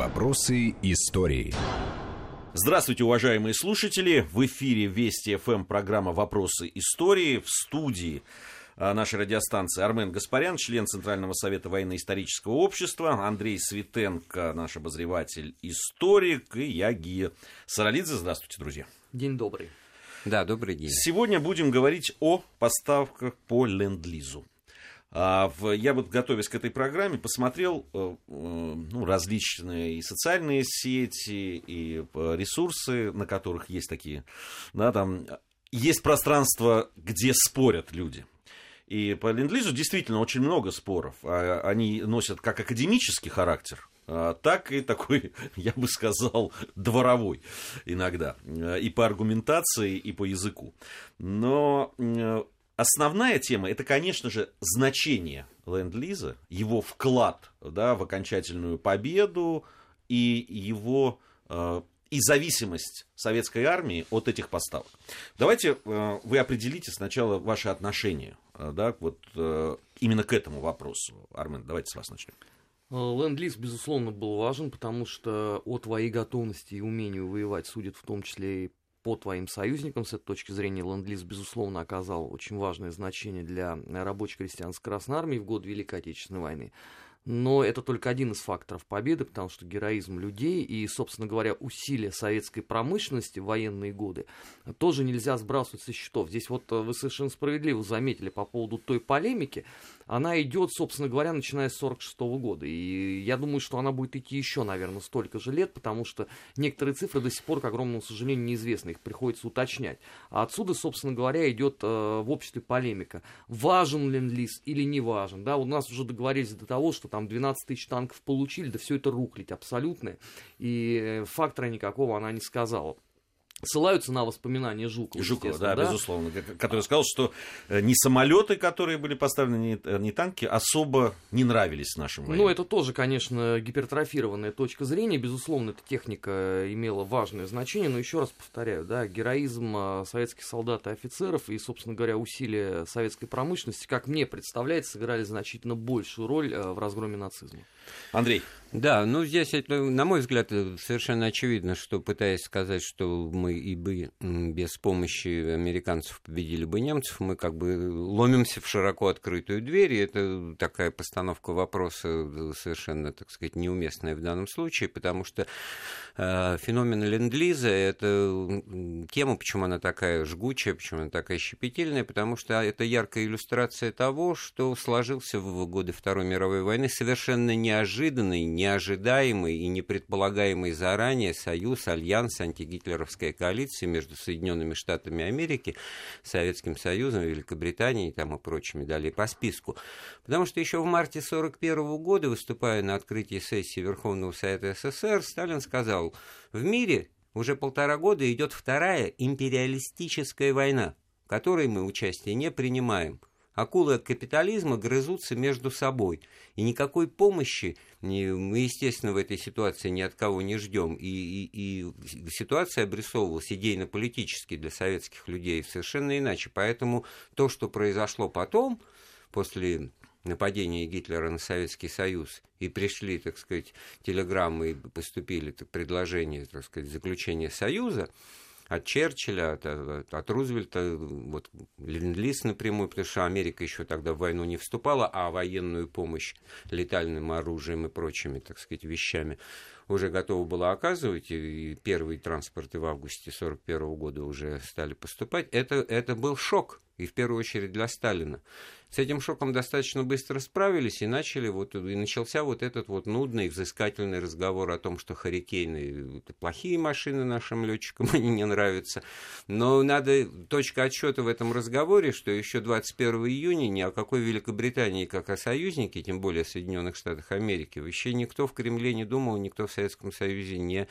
Вопросы истории. Здравствуйте, уважаемые слушатели! В эфире Вести ФМ программа «Вопросы истории» в студии а, нашей радиостанции Армен Гаспарян, член Центрального совета военно-исторического общества, Андрей Светенко, наш обозреватель, историк, и я, Гия Саралидзе. Здравствуйте, друзья. День добрый. Да, добрый день. Сегодня будем говорить о поставках по ленд-лизу. А, я вот, готовясь к этой программе, посмотрел э, э, ну, различные и социальные сети, и э, ресурсы, на которых есть такие, да, там есть пространство, где спорят люди. И по ленд-лизу действительно очень много споров. А, они носят как академический характер, а, так и такой, я бы сказал, дворовой иногда. И по аргументации, и по языку. Но Основная тема это, конечно же, значение ленд-лиза, его вклад да, в окончательную победу и его э, и зависимость советской армии от этих поставок. Давайте э, вы определите сначала ваши отношения э, да, вот, именно к этому вопросу. Армен, давайте с вас начнем. Ленд-лиз, безусловно, был важен, потому что о твоей готовности и умению воевать судят в том числе и по твоим союзникам. С этой точки зрения Ленд-Лиз, безусловно, оказал очень важное значение для рабоче-крестьянской Красной Армии в год Великой Отечественной войны. Но это только один из факторов победы, потому что героизм людей и, собственно говоря, усилия советской промышленности в военные годы тоже нельзя сбрасывать со счетов. Здесь вот э, вы совершенно справедливо заметили по поводу той полемики, она идет, собственно говоря, начиная с 46 года. И я думаю, что она будет идти еще, наверное, столько же лет, потому что некоторые цифры до сих пор, к огромному сожалению, неизвестны. Их приходится уточнять. А отсюда, собственно говоря, идет э, в обществе полемика. Важен ленд-лиз или не важен? Да, у нас уже договорились до того, что там 12 тысяч танков получили, да все это рухлить абсолютно. И э, фактора никакого она не сказала ссылаются на воспоминания Жукова. Жукова, да, да, безусловно, который сказал, что э, не самолеты, которые были поставлены, не, э, танки, особо не нравились нашим военным. Ну, это тоже, конечно, гипертрофированная точка зрения. Безусловно, эта техника имела важное значение, но еще раз повторяю, да, героизм э, советских солдат и офицеров и, собственно говоря, усилия советской промышленности, как мне представляется, сыграли значительно большую роль в разгроме нацизма. Андрей. Да, ну здесь, это, на мой взгляд, совершенно очевидно, что пытаясь сказать, что мы и бы без помощи американцев победили бы немцев, мы как бы ломимся в широко открытую дверь, и это такая постановка вопроса совершенно, так сказать, неуместная в данном случае, потому что э, феномен ленд-лиза – это тема, почему она такая жгучая, почему она такая щепетильная, потому что это яркая иллюстрация того, что сложился в годы Второй мировой войны совершенно неожиданный, неожидаемый и непредполагаемый заранее союз, альянс, антигитлеровская коалиция между Соединенными Штатами Америки, Советским Союзом, Великобританией там, и прочими далее по списку. Потому что еще в марте 1941 года, выступая на открытии сессии Верховного Совета СССР, Сталин сказал, в мире уже полтора года идет вторая империалистическая война, в которой мы участие не принимаем – акулы капитализма грызутся между собой. И никакой помощи мы, естественно, в этой ситуации ни от кого не ждем. И, и, и ситуация обрисовывалась идейно-политически для советских людей совершенно иначе. Поэтому то, что произошло потом, после нападения Гитлера на Советский Союз, и пришли, так сказать, телеграммы, и поступили так, предложения, так сказать, заключения Союза, от Черчилля, от, от, от Рузвельта, вот Ленд-Лиз напрямую, потому что Америка еще тогда в войну не вступала, а военную помощь летальным оружием и прочими, так сказать, вещами уже готова была оказывать, и первые транспорты в августе 1941 года уже стали поступать. Это, это был шок, и в первую очередь для Сталина. С этим шоком достаточно быстро справились и начали вот, и начался вот этот вот нудный, взыскательный разговор о том, что Харикейны это плохие машины нашим летчикам, они не нравятся. Но надо, точка отсчета в этом разговоре, что еще 21 июня ни о какой Великобритании, как о союзнике, тем более Соединенных Штатах Америки, вообще никто в Кремле не думал, никто в Советском Союзе не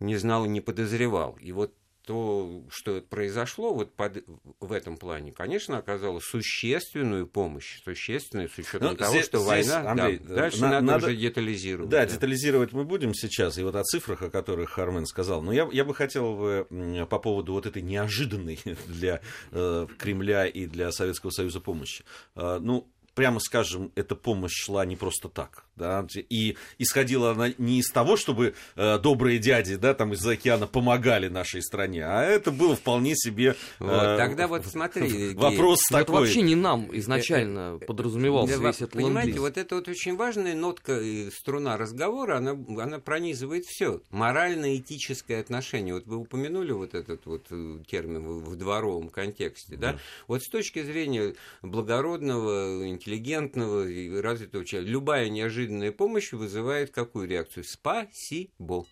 не знал и не подозревал. И вот то, что произошло вот под, в этом плане, конечно, оказало существенную помощь, существенную, с учетом ну, того, здесь, что здесь, война, Андрей, да, дальше на, надо, надо уже детализировать. Да, да, детализировать мы будем сейчас, и вот о цифрах, о которых Хармен сказал. Но я, я бы хотел по поводу вот этой неожиданной для э, Кремля и для Советского Союза помощи. Э, ну, прямо скажем, эта помощь шла не просто так. Да, и исходила она не из того, чтобы э, добрые дяди да, там из-за океана помогали нашей стране, а это было вполне себе... Э, вот, тогда вот смотри, вопрос Гей, такой. Это вообще не нам изначально подразумевался да, весь этот Понимаете, вот это вот очень важная нотка и струна разговора, она, она пронизывает все. Морально-этическое отношение. Вот вы упомянули вот этот вот э, термин в, дворовом контексте, да? да? Вот с точки зрения благородного, интеллигентного и развитого человека, любая неожиданная помощь вызывает какую реакцию? Спасибо.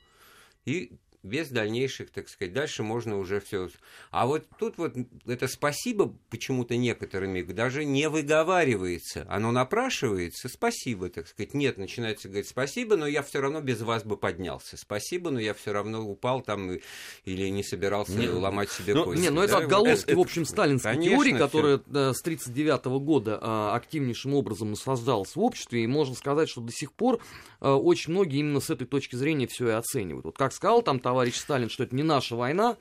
И без дальнейших, так сказать, дальше можно уже все. А вот тут вот это спасибо почему-то некоторыми даже не выговаривается. Оно напрашивается, спасибо, так сказать. Нет, начинается говорить спасибо, но я все равно без вас бы поднялся. Спасибо, но я все равно упал там и, или не собирался не, ломать себе но, кости. Не, но да? это отголоски, в общем, сталинской Конечно, теории, которая всё. с 1939 года а, активнейшим образом наслаждалась в обществе, и можно сказать, что до сих пор а, очень многие именно с этой точки зрения все и оценивают. Вот как сказал там товарищ Сталин, что это не наша война,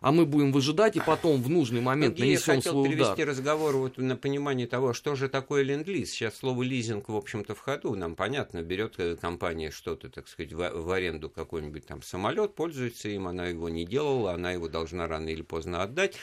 а мы будем выжидать и потом в нужный момент Я нанесем хотел свой перевести разговор вот на понимание того, что же такое ленд-лиз. Сейчас слово лизинг, в общем-то, в ходу. Нам понятно, берет э, компания что-то, так сказать, в, в аренду какой-нибудь там самолет, пользуется им, она его не делала, она его должна рано или поздно отдать.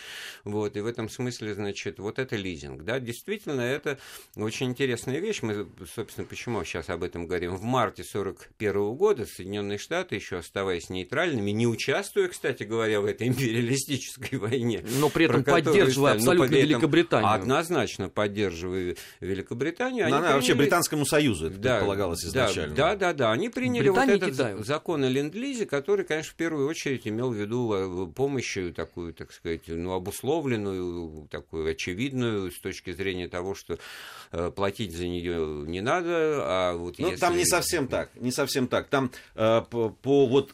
Вот, и в этом смысле, значит, вот это лизинг. Да, действительно, это очень интересная вещь. Мы, собственно, почему сейчас об этом говорим? В марте 1941 года Соединенные Штаты, еще оставаясь нейтральными, не участвуя, кстати говоря, в этой империи, империалистической войне. Но при этом поддерживая стали- абсолютно при этом Великобританию. Однозначно поддерживая Великобританию. Она вообще приняли- Британскому Союзу это Да, предполагалось изначально. Да, да, да. Они приняли вот Британии этот Китаю. закон о ленд-лизе, который, конечно, в первую очередь имел в виду э, помощь такую, так сказать, ну, обусловленную, такую очевидную с точки зрения того, что э, платить за нее не надо, а вот Ну, если... там не совсем так, не совсем так. Там э, по, по вот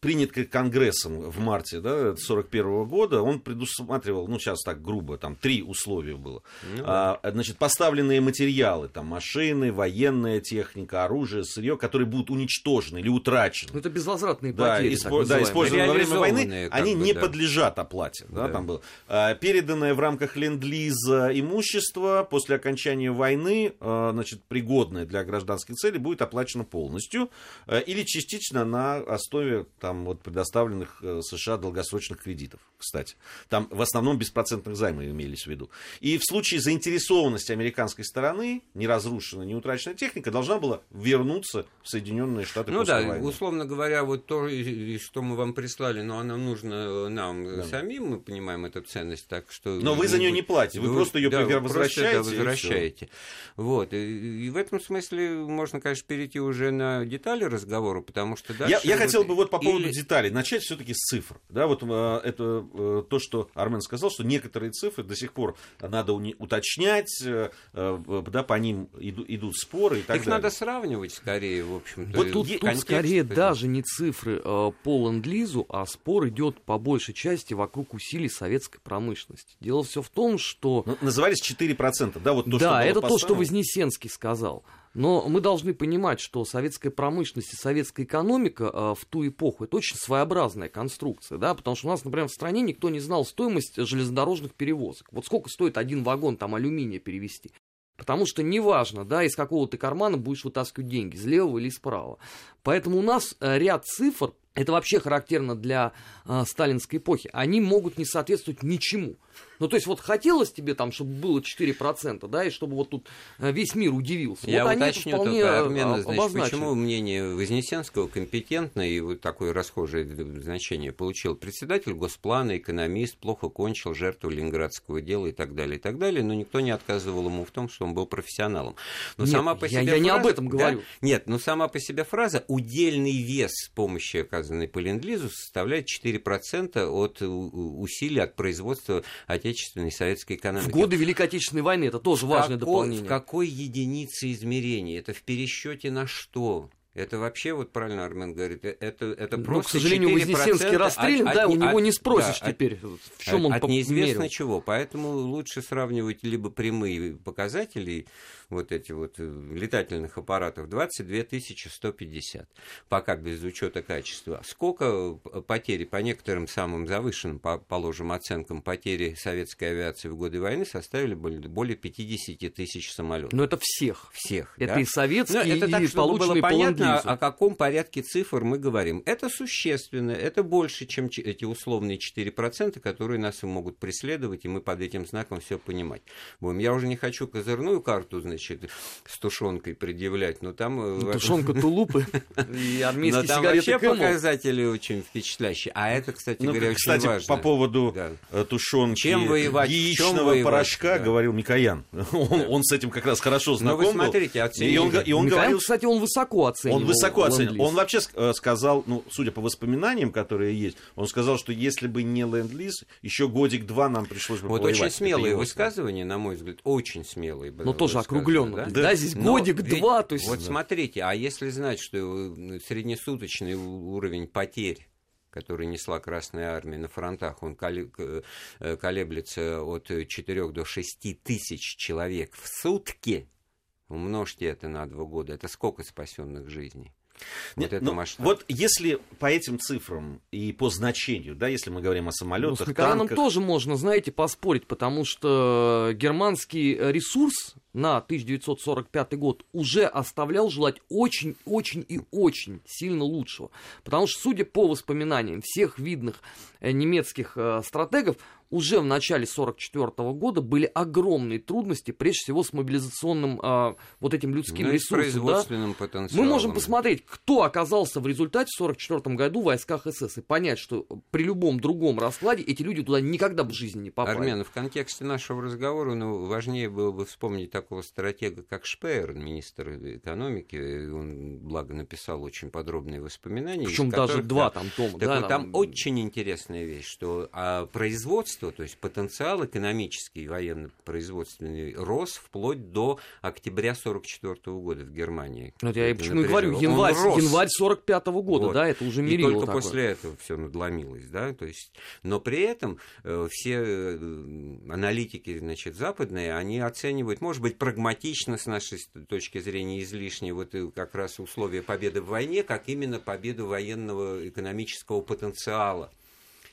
принят как Конгрессом в марте да, 41 года, он предусматривал, ну, сейчас так грубо, там три условия было. Ну, А, значит, поставленные материалы, там, машины, военная техника, оружие, сырье, которые будут уничтожены или утрачены. Ну, это безвозвратные Да, потери, испо- так да, использованные во время войны, они бы, не да. подлежат оплате. Да, Да. Там было. А, переданное в рамках ленд-лиза имущество после окончания войны, а, значит, пригодное для гражданских целей, будет оплачено полностью а, или частично на основе там, вот, предоставленных э, США долгосрочных кредитов, кстати. Там в основном беспроцентных займов имелись в виду. И в случае заинтересованности американской стороны, не разрушенная, не утраченная техника, должна была вернуться в Соединенные Штаты Ну да, войны. условно говоря, вот то, и- и что мы вам прислали, но оно нужно нам Да. самим, мы понимаем эту ценность, так что... Но вы за нее не платите, вы просто ее да, вы возвращаете, просто, и да, возвращаете. Вот, и, и в этом смысле можно, конечно, перейти уже на детали разговора, потому что дальше... Я, я хотел бы вот по поводу или- деталей начать все-таки с цифр. Да, вот э, это э, то, что Армен сказал, что некоторые цифры до сих пор надо уточнять, э, да, по ним иду- идут споры и так Их далее. надо сравнивать скорее, в общем-то. Вот тут, тут скорее даже не цифры э, по ленд-лизу, а спор идет по большей части вокруг усилий советской промышленности. Дело все в том, что... Ну, назывались 4%, да, вот то, что да, это то, что. Вознесенский сказал. Но мы должны понимать, что советская промышленность и советская экономика э, в ту эпоху это очень своеобразная конструкция, да, потому что у нас, например, в стране никто не знал стоимость железнодорожных перевозок. Вот сколько стоит один вагон там алюминия перевезти. Потому что неважно, да, из какого ты кармана будешь вытаскивать деньги, с левого или справа. Поэтому у нас э, ряд цифр, это вообще характерно для э, сталинской эпохи, они могут не соответствовать ничему. Ну, то есть, вот хотелось тебе там, чтобы было 4%, да, и чтобы вот тут э, весь мир удивился. Я вот они уточню вполне только, Армена, об- значит, обозначили. почему мнение Вознесенского компетентное и вот такое расхожее значение получил. Председатель Госплана, экономист, плохо кончил, жертву Ленинградского дела и так далее, и так далее, но никто не отказывал ему в том, что он был профессионалом. Но Нет, сама по я- себе я не фраза- об этом да? говорю. Нет, но сама по себе фраза «удельный вес помощи, оказанной по ленд-лизу, составляет 4% от усилий от производства отечественной советской экономики». В годы Великой Отечественной войны это тоже В важное какой- дополнение. В какой единице измерения? Это в пересчете на что? Это вообще, вот правильно Армен говорит, э, это, это Но, просто к сожалению, Вознесенский расстрелян, от, да, от, у него от, не спросишь да, теперь, в чем от, он от неизвестно мерил. чего. Поэтому лучше сравнивать либо прямые показатели, вот эти вот э, летательных аппаратов, 22 150, пока без учета качества. Сколько потери по некоторым самым завышенным, по, положим, оценкам, потери советской авиации в годы войны составили более 50 тысяч самолетов. Но это всех. Всех, Это да? и советские, Но это и так, полученные было понятно, о каком порядке цифр мы говорим. Это существенно, это больше, чем эти условные 4%, которые нас и могут преследовать, и мы под этим знаком все понимать будем. Я уже не хочу козырную карту, значит, с тушенкой предъявлять, но там... э, Ну, Тушенка тулупы и но армейские там сигареты вообще Кэмел. показатели очень впечатлящие. А это, кстати Ну, говоря, очень кстати, важно. по поводу Да. э, тушенки, Чем воевать, в чем яичного воевать, порошка, да. говорил Микоян. Он, он с этим как раз хорошо Но знаком вы был. смотрите, оцените. И он, го- и он Микоян, говорил, кстати, он высоко оценивал Он высоко оценил. Он вообще э, сказал, ну, судя по воспоминаниям, которые есть, он сказал, что если бы не ленд-лиз, еще годик-два нам пришлось бы Вот повоевать. очень смелые высказывания, на мой взгляд, очень смелые. Но тоже высказывания, округленно. да? Да? здесь Но годик, ведь два, то есть... Вот смотрите, а если знать, что э, среднесуточный уровень потерь который несла Красная Армия на фронтах, он э, колеблется от 4 до 6 тысяч человек в сутки, умножьте это на два года, это сколько спасенных жизней? Нет, вот это ну, масштаб. вот если по этим цифрам и по значению, да, если мы говорим о Ну, с самолетах, танках, тоже можно, знаете, поспорить, потому что германский ресурс на 1945 год уже оставлял желать очень-очень и очень сильно лучшего. Потому что, судя по воспоминаниям всех видных э, немецких э, стратегов, уже в начале 1944 года были огромные трудности, прежде всего с мобилизационным э, вот этим людским ну, ресурсом. да. производственным потенциалом. Мы можем посмотреть, кто оказался в результате в 1944 году в войсках СС и понять, что при любом другом раскладе эти люди туда никогда в жизни не попали. Армен, в контексте нашего разговора ну, важнее было бы вспомнить такого стратега, как Шпеер, министр экономики. Он, благо, написал очень подробные воспоминания. Причем даже которых, два да, там тома. Так да, вот, там очень интересная вещь, что а, производство, то есть потенциал экономический, военно-производственный, рос вплоть до октября 1944 года в Германии. Вот я и Это почему и говорю, январь, январь 45 года, Вот. да, это уже И мерило только такое. после этого все надломилось, да, то есть, но при этом э, все э, аналитики, значит, западные, они оценивают, может быть, прагматично с нашей точки зрения излишне, вот э, как раз условия победы в войне, как именно победу военного экономического потенциала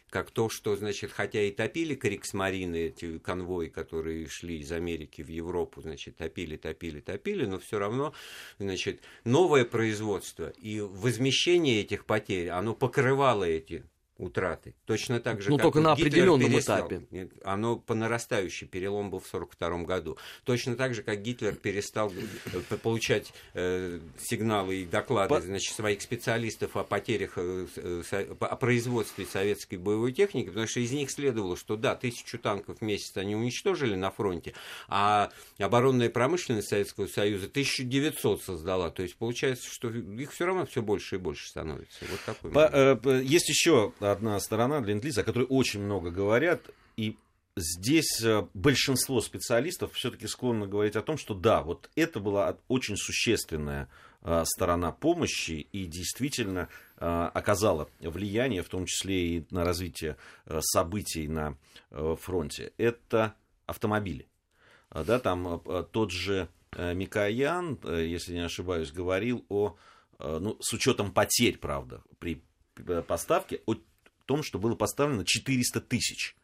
как то, что, значит, хотя и топили Криксмарины, эти конвои, которые шли из Америки в Европу, значит, топили, топили, топили, но все равно, значит, новое производство. И возмещение этих потерь, оно покрывало эти утраты. Точно так же, Ну, как только на Гитлер определенном перестал. этапе. Нет, Оно по нарастающей, перелом был в 1942 году. Точно так же, как Гитлер перестал э, получать э, сигналы и доклады По- значит, своих специалистов о потерях, э, э, со- о производстве советской боевой техники, потому что из них следовало, что да, тысячу танков в месяц они уничтожили на фронте, а оборонная промышленность Советского Союза 1900 создала. То есть получается, что их все равно все больше и больше становится. Вот такой По- момент. э, есть еще одна сторона ленд-лиза, о которой очень много говорят, и здесь э, большинство специалистов все-таки склонны говорить о том, что да, вот это была очень существенная э, сторона помощи и действительно э, оказала влияние, в том числе и на развитие событий на фронте. Это автомобили. А, Да, там тот же Микоян, если не ошибаюсь, говорил о, ну, с учетом потерь, правда, при поставке, о том, что было поставлено 400 тысяч.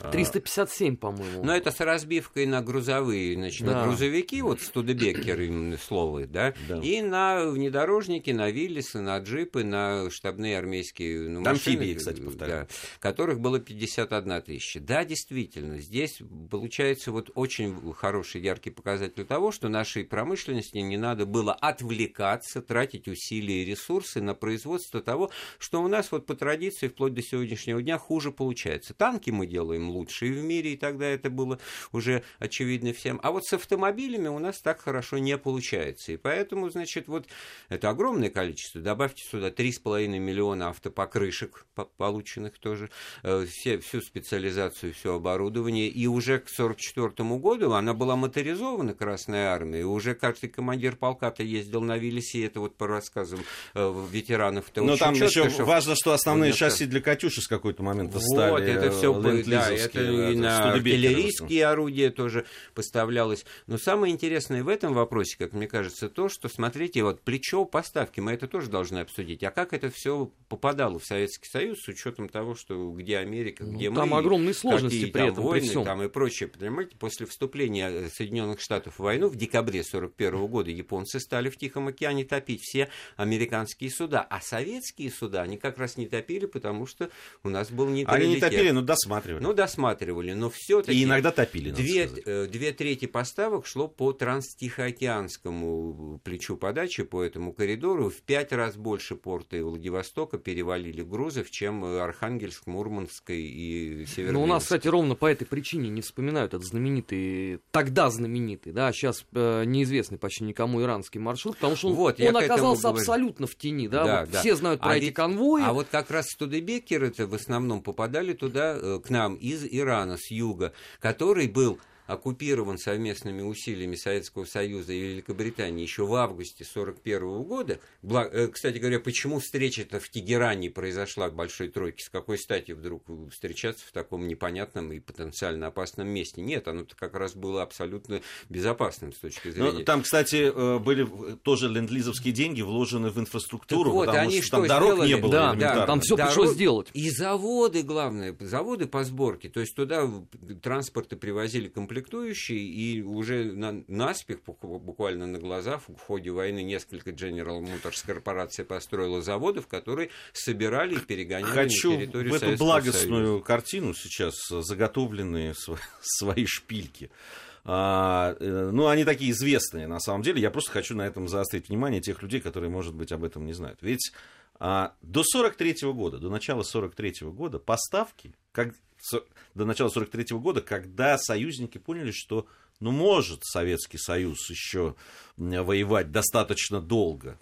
А, 357, по-моему. Но это с разбивкой на грузовые, значит, Да. на грузовики, вот Студебекер им слово, да, Да. и на внедорожники, на Виллисы, на джипы, на штабные армейские ну, машины, амфибии, кстати, повторяю. да, которых было 51 тысяча. Да, действительно, здесь получается вот очень хороший, яркий показатель того, что нашей промышленности не надо было отвлекаться, тратить усилия и ресурсы на производство того, что у нас вот по традиции вплоть до сегодняшнего дня хуже получается. Танки мы делаем делаем лучшие в мире, и тогда это было уже очевидно всем. А вот с автомобилями у нас так хорошо не получается. И поэтому, значит, вот это огромное количество. Добавьте сюда 3,5 миллиона автопокрышек, полученных тоже, э, все, всю специализацию, все оборудование. И уже к 1944 году она была моторизована, Красная Армия, и уже каждый командир полка-то ездил на Виллисе, это вот по рассказам э, ветеранов. Но там еще важно, что основные шасси для «Катюши» с какой-то момента стали Вот, это все, да, это и на артиллерийские орудия тоже поставлялось. Но самое интересное в этом вопросе, как мне кажется, то, что, смотрите, вот плечо поставки, мы это тоже должны обсудить. А как это все попадало в Советский Союз с учетом того, что где Америка, ну, где ну, мы, там огромные сложности при этом, войны, при всем. там и прочее. Понимаете, после вступления Соединенных Штатов в войну в декабре 1941 года японцы стали в Тихом океане топить все американские суда, а советские суда они как раз не топили, потому что у нас был нейтралитет. Они не топили, но досматривали. Ну, досматривали, но все-таки... И иногда топили, две, э, две трети поставок шло по транстихоокеанскому плечу подачи, по этому коридору. В пять раз больше порта и Владивостока перевалили грузов, чем Архангельск, Мурманской и Северный. Ну, у нас, кстати, ровно по этой причине не вспоминают этот знаменитый, тогда знаменитый, да, сейчас э, неизвестный почти никому иранский маршрут, потому что он, вот, он оказался абсолютно в тени, да, да, вот да. все знают про а эти ведь, конвои. А вот как раз Студебекеры это в основном попадали туда, э, к нам из Ирана, с юга, который был оккупирован совместными усилиями Советского Союза и Великобритании еще в августе 1941 года. Э, кстати говоря, почему встреча-то в Тегеране произошла к Большой Тройке? С какой стати вдруг встречаться в таком непонятном и потенциально опасном месте? Нет, оно как раз было абсолютно безопасным с точки зрения... Но там, кстати, э, были тоже ленд-лизовские деньги вложены в инфраструктуру, вот, потому они что, что там дорог сделали? не было Да, да там все пришлось сделать. И заводы, главное, заводы по сборке. То есть туда транспорты привозили комплектующие комплектующие, и уже на, наспех, буквально на глазах, в ходе войны несколько General Motors корпорация построила заводов, которые собирали и перегоняли Хочу на территорию в эту Советского благостную Союза. картину сейчас заготовленные свои шпильки. А, э, ну, они такие известные, на самом деле. Я просто хочу на этом заострить внимание тех людей, которые, может быть, об этом не знают. Ведь а, до 43 года, до начала 43 года поставки, как до начала 43 года, когда союзники поняли, что ну, может Советский Союз еще воевать достаточно долго.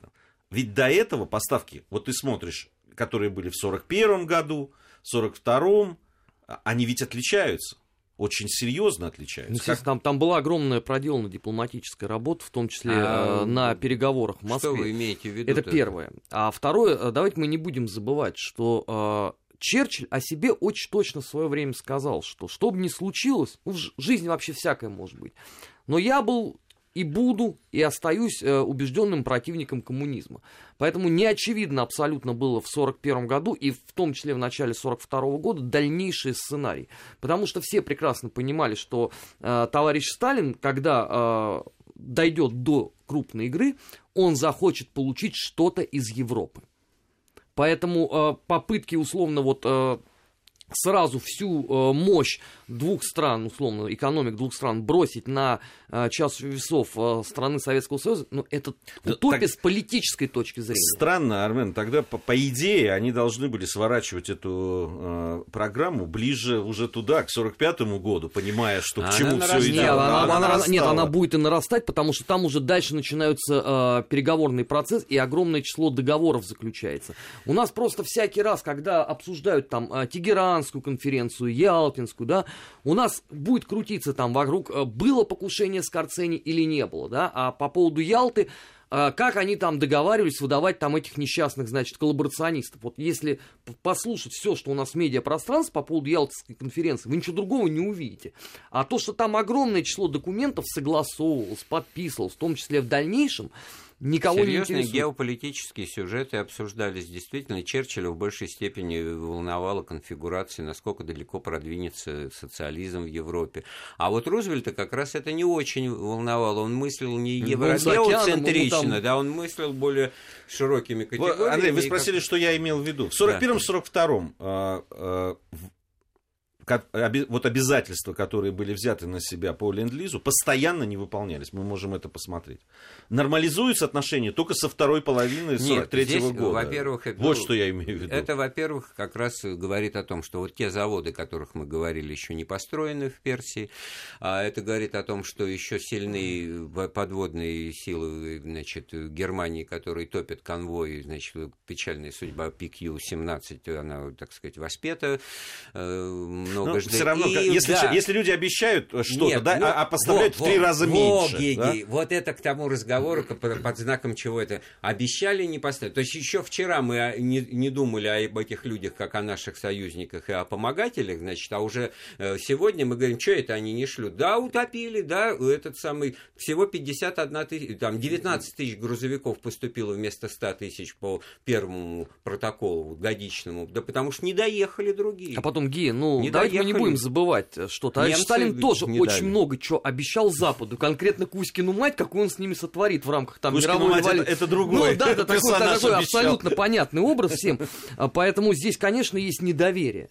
Ведь до этого поставки, вот ты смотришь, которые были в 41 году, в 42-м, а, они ведь отличаются очень серьезно отличаются. Ну, как... там, там была огромная проделана дипломатическая работа, в том числе а, э, на переговорах в Москве. Что вы имеете в виду? Это первое. А второе, э, давайте мы не будем забывать, что э, Черчилль о себе очень точно в свое время сказал, что что бы ни случилось, ну, в жизни вообще всякое может быть, но я был и буду, и остаюсь э, убежденным противником коммунизма. Поэтому не очевидно абсолютно было в 1941 году и в том числе в начале 1942 года дальнейший сценарий. Потому что все прекрасно понимали, что э, товарищ Сталин, когда э, дойдет до крупной игры, он захочет получить что-то из Европы. Поэтому э, попытки условно вот э, сразу всю э, мощь двух стран, условно, экономик двух стран бросить на э, час весов э, страны Советского Союза, ну, это утопия так, с политической точки зрения. Странно, Армен, тогда, по, по идее, они должны были сворачивать эту э, программу ближе уже туда, к 45-му году, понимая, что к чему все идет. Нет, она, она, она, она, нет, она будет и нарастать, потому что там уже дальше начинаются э, переговорный процесс, и огромное число договоров заключается. У нас просто всякий раз, когда обсуждают там э, Тегеранскую конференцию, Ялтинскую, да, у нас будет крутиться там вокруг, э, было покушение Скорцени или не было, да, а по поводу Ялты, э, как они там договаривались выдавать там этих несчастных, значит, коллаборационистов. Вот если послушать все, что у нас в медиапространстве по поводу Ялтинской конференции, вы ничего другого не увидите. А то, что там огромное число документов согласовывалось, подписывалось, в том числе в дальнейшем, никого Серьезные не интересует. геополитические сюжеты обсуждались. Действительно, Черчилля в большей степени волновала конфигурация, насколько далеко продвинется социализм в Европе. А вот Рузвельта как раз это не очень волновало. Он мыслил не ну, еврогеоцентрично, там... да, он мыслил более широкими категориями. Андрей, вы спросили, как... что я имел в виду. В 41-м, 42-м вот обязательства, которые были взяты на себя по ленд-лизу, постоянно не выполнялись. Мы можем это посмотреть. Нормализуются отношения только со второй половины 43 -го года. Во-первых, это, вот что я имею в виду. Это, во-первых, как раз говорит о том, что вот те заводы, о которых мы говорили, еще не построены в Персии. А это говорит о том, что еще сильные подводные силы значит, Германии, которые топят конвой, значит, печальная судьба PQ-17, она, так сказать, воспета. Много Но все равно, и, если, да. если люди обещают что-то, да, ну, а поставляют вот, в три раза вот, меньше. Геги, да? Вот это к тому разговору, под, знаком чего это. Обещали, не поставить. То есть еще вчера мы не, не думали об этих людях, как о наших союзниках и о помогателях, значит, а уже э, сегодня мы говорим, что это они не шлют. Да, утопили, да, этот самый, всего 51 тысяч, там 19 тысяч грузовиков поступило вместо 100 тысяч по первому протоколу годичному, да потому что не доехали другие. А потом, Ги, ну, не давайте мы не будем забывать, что товарищ Сталин тоже очень дали. много чего обещал Западу, конкретно Кузькину мать, какой он с ними сотворит в рамках там Кузькину мировой мать, это, это другой Ну да, это такой, такой абсолютно понятный образ всем, а поэтому здесь, конечно, есть недоверие.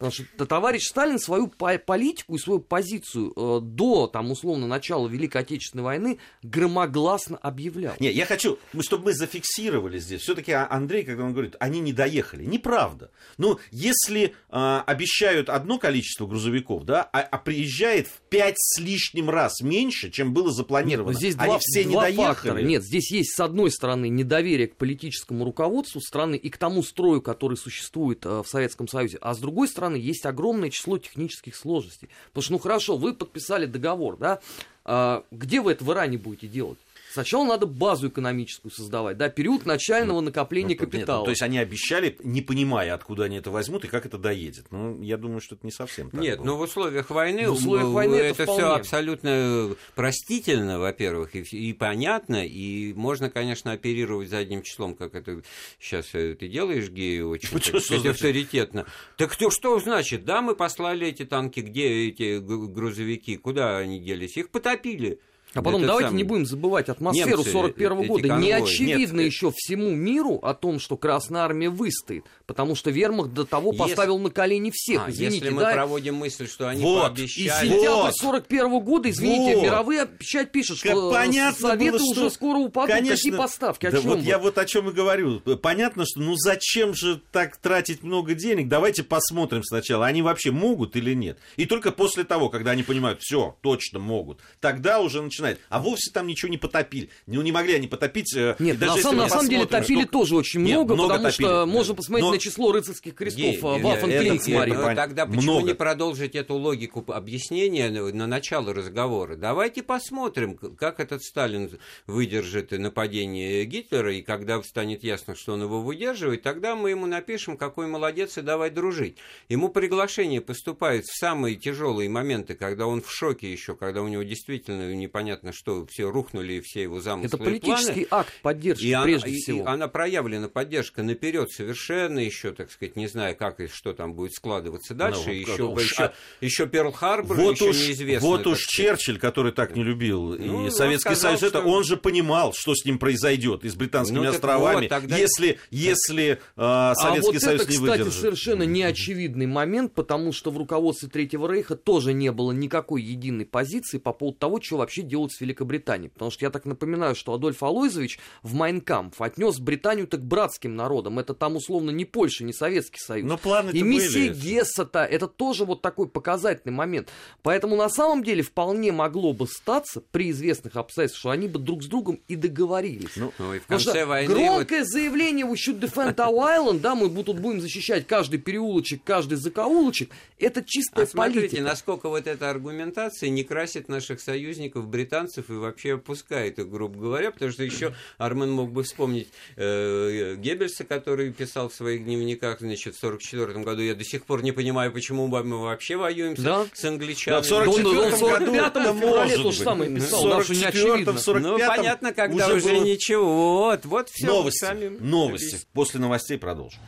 Потому что товарищ Сталин свою политику и свою позицию э, до, там, условно, начала Великой Отечественной войны громогласно объявлял. Не, я хочу, чтобы мы зафиксировали здесь. Все-таки а, Андрей, когда он говорит, они не доехали. Неправда. Ну, если э, обещают одно количество грузовиков, да, а, а приезжает в пять с лишним раз меньше, чем было запланировано, Нет, здесь они два, все два не доехали. Фактора. Нет, здесь есть, с одной стороны, недоверие к политическому руководству страны и к тому строю, который существует э, в Советском Союзе, а с другой стороны, стороны, есть огромное число технических сложностей. Потому что, ну хорошо, вы подписали договор, да? А, где вы это в Иране будете делать? Сначала надо базу экономическую создавать, да, период начального накопления ну, капитала. Нет, ну, то есть они обещали, не понимая, откуда они это возьмут и как это доедет. Ну, я думаю, что это не совсем так. Нет, было. но в условиях войны, в условиях войны это, это все абсолютно простительно, во-первых, и, и понятно, и можно, конечно, оперировать задним числом, как это сейчас ты делаешь, Гею, очень сказать, авторитетно. Так то что значит? Да, мы послали эти танки, где эти грузовики, куда они делись? Их потопили. А потом давайте самый... не будем забывать атмосферу Немцы, 41 года. Конвои. Не очевидно еще всему миру о том, что Красная Армия выстоит, потому что Вермахт до того если... поставил на колени всех. А, извините, если мы да? проводим мысль, что они вот. пообещали... И сентябрь вот. 41 года, извините, вот. мировые опять пишут, что понятно Советы было, что... уже скоро упадут. Конечно... Какие поставки? О да вот вы? я вот о чем и говорю. Понятно, что ну зачем же так тратить много денег? Давайте посмотрим сначала, они вообще могут или нет. И только после того, когда они понимают, все, точно могут, тогда уже начинает. А вовсе там ничего не потопили. Ну, не могли они потопить. Э, Нет, даже на, сам, на самом деле топили сколько... тоже очень Нет, много, много потому топили. что можно посмотреть Но... на число рыцарских крестов Вафен Клинцмари. Тогда почему много. не продолжить эту логику объяснения на начало разговора? Давайте посмотрим, как этот Сталин выдержит нападение Гитлера, и когда станет ясно, что он его выдерживает, тогда мы ему напишем, какой молодец, и давай дружить. Ему приглашение поступает в самые тяжелые моменты, когда он в шоке еще, когда у него действительно непонятно, что все рухнули, и все его замыслы Это политический планы. акт поддержки, и прежде она, всего. И она проявлена, поддержка наперед совершенно еще, так сказать, не знаю, как и что там будет складываться дальше. Ну, еще, уж, еще, а... еще Перл-Харбор, вот еще уж, неизвестно. Вот уж Черчилль, который так не любил, ну, и Советский сказал, Союз, что... это он же понимал, что с ним произойдет, и с британскими ну, островами, вот, тогда... если, если э, Советский а Союз вот это, не кстати, выдержит. совершенно неочевидный момент, потому что в руководстве Третьего Рейха тоже не было никакой единой позиции по поводу того, что вообще делать с Великобританией. Потому что я так напоминаю, что Адольф Алойзович в Майнкамп отнес Британию так братским народом. Это там условно не Польша, не Советский Союз. Но планы И миссия Гессета, это тоже вот такой показательный момент. Поэтому на самом деле вполне могло бы статься при известных обстоятельствах, что они бы друг с другом и договорились. Ну, ну и в конце войны... Громкое вот... заявление «We should defend our island», да, мы тут будем защищать каждый переулочек, каждый закоулочек, это чистая а смотрите, политика. насколько вот эта аргументация не красит наших союзников, британцев и вообще опускает их, грубо говоря, потому что еще Армен мог бы вспомнить э, Геббельса, который писал в своих дневниках, значит, в 1944 году, я до сих пор не понимаю, почему мы вообще воюем да? с англичанами. Да, в 1945 в феврале то же самое писал, не очевидно. Ну, понятно, когда уже, уже было... ничего. Вот, вот все. Новости, сами новости. После новостей продолжим.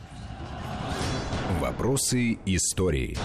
Вопросы истории.